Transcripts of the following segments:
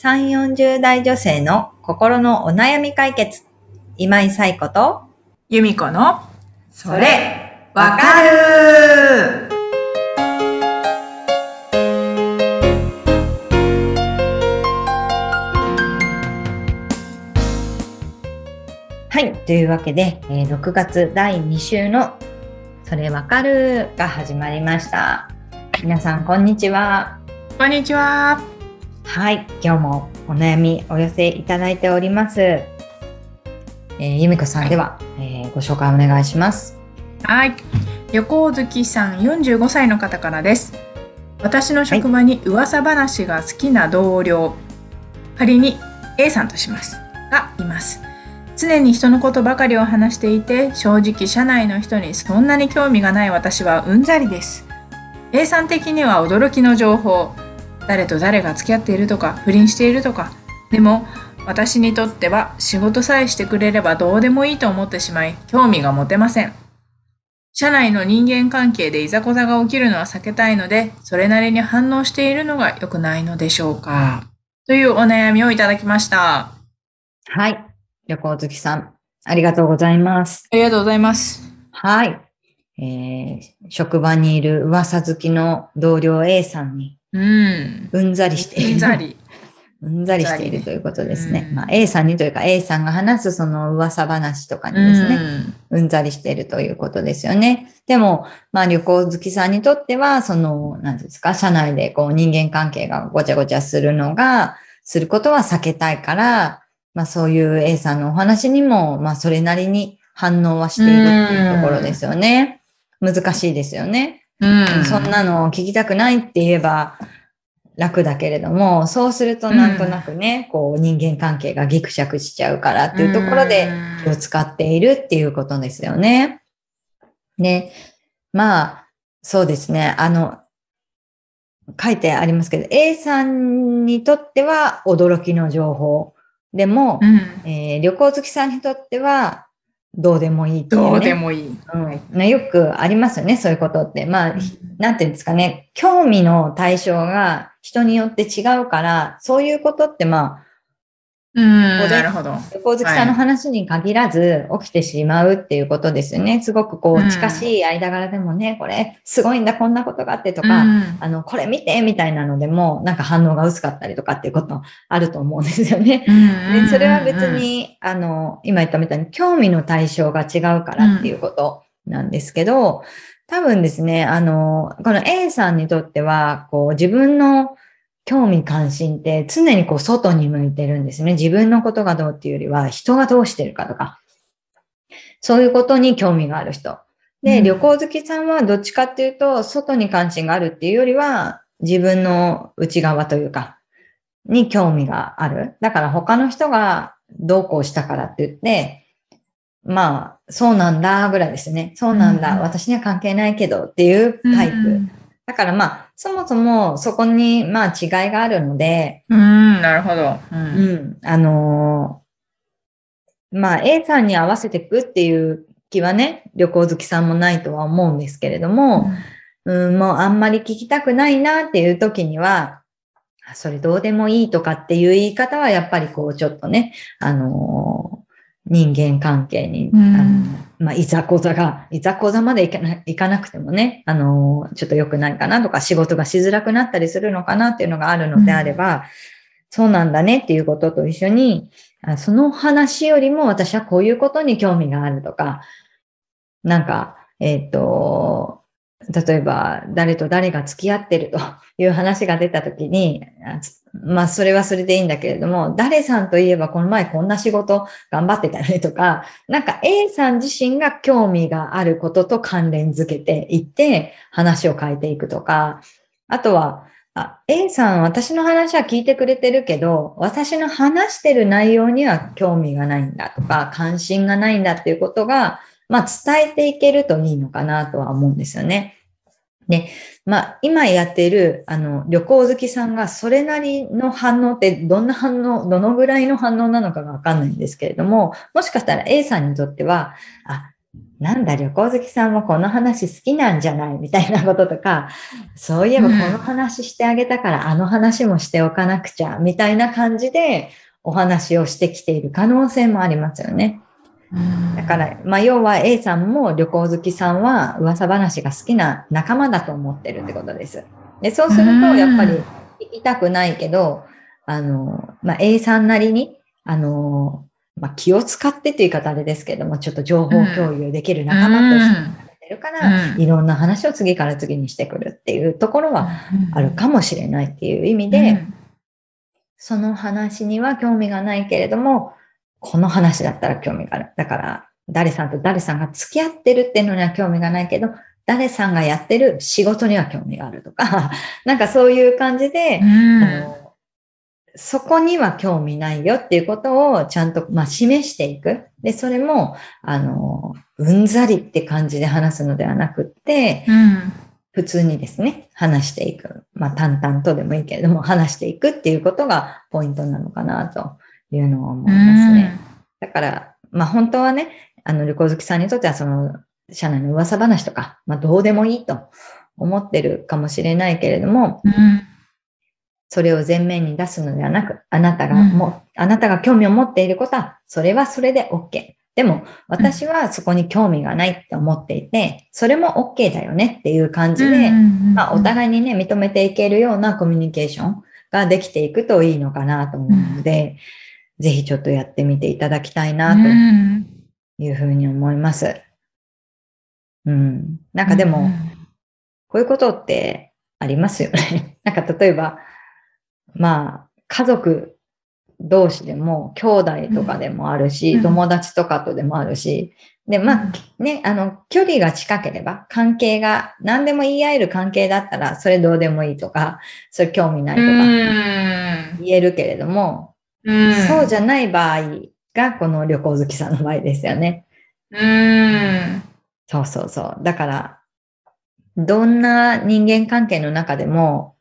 3、40代女性の心のお悩み解決。今井彩子と、由美子の、それ、わかるはい。というわけで、えー6月第2週のそれわかるが始まりました。皆さん、こんにちは。こんにちは。はい。今日もお悩みお寄せいただいております。えー、由美子さんでは、えーご紹介お願いします。はい。旅行好きさん45歳の方からです。私の職場に噂話が好きな同僚、仮に A さんとします。がいます。常に人のことばかりを話していて、正直社内の人にそんなに興味がない私はうんざりです。A さん的には驚きの情報、誰と誰が付き合っているとか、不倫しているとか、でも私にとっては仕事さえしてくれればどうでもいいと思ってしまい、興味が持てません。社内の人間関係でいざこざが起きるのは避けたいので、それなりに反応しているのが良くないのでしょうか。というお悩みをいただきました。あはい。旅行好きさん、ありがとうございます。りがとうございます。はい。えー職場にいる噂好きの同僚 A さんにうん。うんざりしている。うんざり。うんざりしているということですね。うんまあ、A さんにというか A さんが話すその噂話とかにうですね、ん。うんざりしているということですよね。でも、まあ旅行好きさんにとっては、その、なんですか、社内でこう人間関係がごちゃごちゃするのが、することは避けたいから、まあそういう A さんのお話にも、まあそれなりに反応はしているっていうところですよね。難しいですよね。うん。そんなの聞きたくないって言えば楽だけれども、そうするとなんとなくね、こう人間関係がギクシャクしちゃうからっていうところで気を使っているっていうことですよね。で、まあ、そうですね。あの、書いてありますけど、A さんにとっては驚きの情報。でもう、ん。えー旅行好きさんにとってはどうでもいいっていう、ね。どうでもいい。うんね、よくありますよね、そういうことって。まあ、なんていうんですかね、興味の対象が人によって違うから、そういうことってまうん。なるほど。あ、旅行好きさんの話に限らず起きてしまうっていうことですよね。すごくこうんう、近しい間柄でもね、これ、すごいんだ、こんなことがあってとか、うんあの、これ見て、みたいなのでも、なんか反応が薄かったりとかっていうことあると思うんですよね。うんでそれは別、に、あの、今言ったみたいに興味の対象が違うからっていうことなんですけど、多分ですね、あの、この A さんにとっては、こう自分の興味関心って常にこう外に向いてるんですね。自分のことがどうっていうよりは人がどうしてるかとか、そういうことに興味がある人。で、うん旅行好きさんはどっちかっていうと、外に関心があるっていうよりは、自分の内側というか、に興味がある。だから他の人がどうこうしたからって言って、まあ、そうなんだぐらいですね。そうなんだ。うん私には関係ないけどっていうタイプ。うんだからまあ、そもそもそこにまあ違いがあるので、うん、なるほど。う。うんん、あのーまあ A さんに合わせていくっていう気はね、旅行好きさんもないとは思うんですけれども、うん、もうあんまり聞きたくないなっていう時には、あそれどうでもいいとかっていう言い方はやっぱりこうちょっとね、あのー人間関係に、うん。あのまあ、いざこざが、いざこざまでいかないかなくてもね、あのーちょっと良くないかなとか、仕事がしづらくなったりするのかなっていうのがあるのであれば、そうなんだねっていうことと一緒に、あその話よりも私はこういうことに興味があるとか、なんか、えっ、と、例えば誰と誰が付き合ってると いう話が出たときに、まあそれはそれでいいんだけれども、誰さんといえばこの前こんな仕事頑張ってたねとか、なんか A さん自身が興味があることと関連づけていって話を変えていくとか、あとは、あ、A さん私の話は聞いてくれてるけど、私の話してる内容には興味がないんだとか、関心がないんだっていうことが、まあ伝えていけるといいのかなとは思うんですよね。で、まあ今やっているあの旅行好きさんがそれなりの反応ってどんな反応、どのぐらいの反応なのかがわかんないんですけれども、もしかしたら A さんにとっては、あ、なんだ、旅行好きさんもこの話好きなんじゃない？みたいなこととか、そういえばこの話してあげたから、あの話もしておかなくちゃ、みたいな感じでお話をしてきている可能性もありますよね。だから、まあ、要は A さんも旅行好きさんは噂話が好きな仲間だと思ってるってことです。で、そうすると、やっぱり聞きたくないけど、あの、まあ、A さんなりに、あの、まあ、気を使ってっていう言い方あれですけども、ちょっと情報共有できる仲間としててるから、うん。いろんな話を次から次にしてくるっていうところはあるかもしれないっていう意味で、その話には興味がないけれども、この話だったら興味がある。だから、誰さんと誰さんが付き合ってるっていうのには興味がないけど、誰さんがやってる仕事には興味があるとか、なんかそういう感じで、そこには興味ないよっていうことをちゃんと、まあ、示していく。で、それも、あの、うんざりって感じで話すのではなくって、うん普通にですね、話していく。まあ、淡々とでもいいけれども、話していくっていうことがポイントなのかなというのを思いますね。だから、まあ、本当はね、あの、旅行好きさんにとっては、その、社内の噂話とか、まあ、どうでもいいと思ってるかもしれないけれども、うんそれを前面に出すのではなく、あなたがも、あなたが興味を持っていることは、それはそれで OK。でも、私はそこに興味がないって思っていて、それも OK だよねっていう感じで、まあ、お互いにね、認めていけるようなコミュニケーションができていくといいのかなと思うので、ぜひちょっとやってみていただきたいなとうんいうふうに思います。うん。なんかでも、こういうことってありますよね。なんか例えば、まあ、家族同士でも、兄弟とかでもあるし、うん友達とかとでもあるし、で、まあ、ね、あの、距離が近ければ、関係が、何でも言い合える関係だったら、それどうでもいいとか、それ興味ないとかうん言えるけれども、うんそうじゃない場合が、この旅行好きさんの場合ですよね。うんそうそうそう。だから、どんな人間関係の中でも、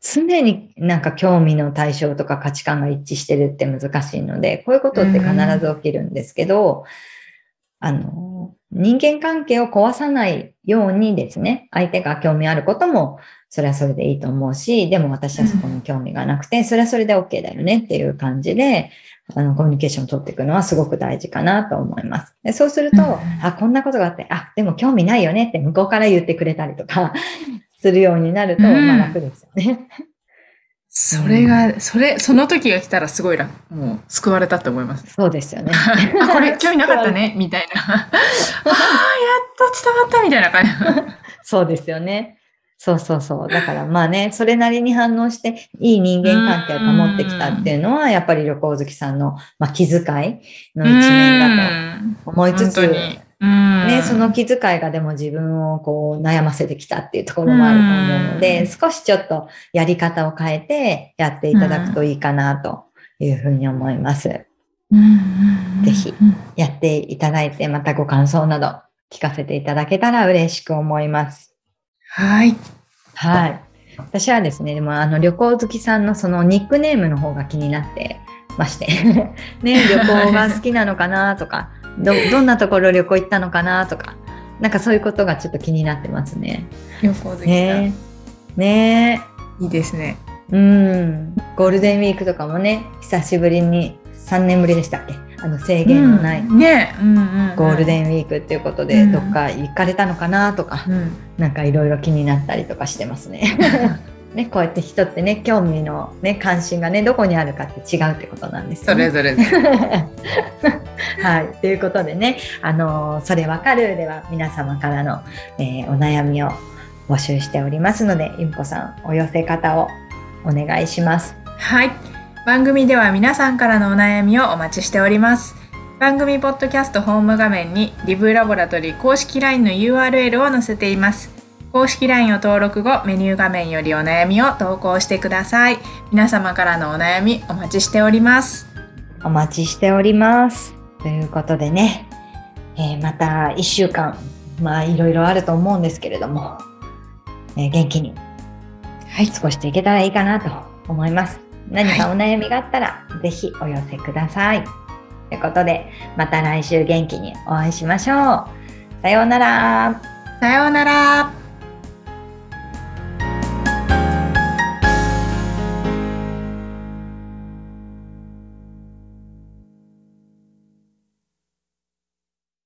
常になんか興味の対象とか価値観が一致してるって難しいので、こういうことって必ず起きるんですけど、あの、人間関係を壊さないようにですね、相手が興味あることも、それはそれでいいと思うし、でも私はそこに興味がなくて、それはそれで OK だよねっていう感じで、あの、コミュニケーションを取っていくのはすごく大事かなと思います。でそうすると、うんあ、こんなことがあって、あ、でも興味ないよねって向こうから言ってくれたりとか、するようになると、うんまあ楽ですよね。それが、それ、その時が来たらすごい楽、もう救われたって思います。そうですよね。あ、これ興味なかったね、みたいな。ああ、やっと伝わったみたいな感じ。そうですよね。そうそうそう。だからまあね、それなりに反応して、いい人間関係を保ってきたっていうのは、やっぱり旅行好きさんの、まあ、気遣いの一面だと思いつつ、ね、その気遣いがでも自分をこう悩ませてきたっていうところもあると思うので、うん。少しちょっとやり方を変えてやっていただくといいかなというふうに思います。うん。ぜひやっていただいて、またご感想など聞かせていただけたら嬉しく思います。はい。はい。私はですね、でもあの旅行好きさんのそのニックネームの方が気になってまして、ね、旅行が好きなのかなとか、ど、どんなところ旅行行ったのかなとか、なんかそういうことがちょっと気になってますね。旅行好きさん。ねねいいですね。うん。ゴールデンウィークとかもね、久しぶりに、3年ぶりでしたっけ？あの制限のないうんね。ゴールデンウィークっていうことで、うんどっか行かれたのかなとか、うん。なんかいろいろ気になったりとかしてますね。ね、こうやって人ってね、興味のね、関心がね、どこにあるかって違うってことなんですよね。それぞれで。はい。ということでね、あのーそれわかるでは皆様からの、えーお悩みを募集しておりますので、ゆんこさん、お寄せ方をお願いします。はい。番組では皆さんからのお悩みをお待ちしております。番組ポッドキャストホーム画面にリブラボラトリー公式 LINE の URL を載せています。公式 LINE を登録後、メニュー画面よりお悩みを投稿してください。皆様からのお悩みお待ちしております。お待ちしております。ということでね、えーまた1週間、まあいろいろあると思うんですけれども、えー元気にはい。過ごしていけたらいいかなと思います。何かお悩みがあったら、ぜひお寄せください。ということで、また来週元気にお会いしましょう。さようなら。さようなら。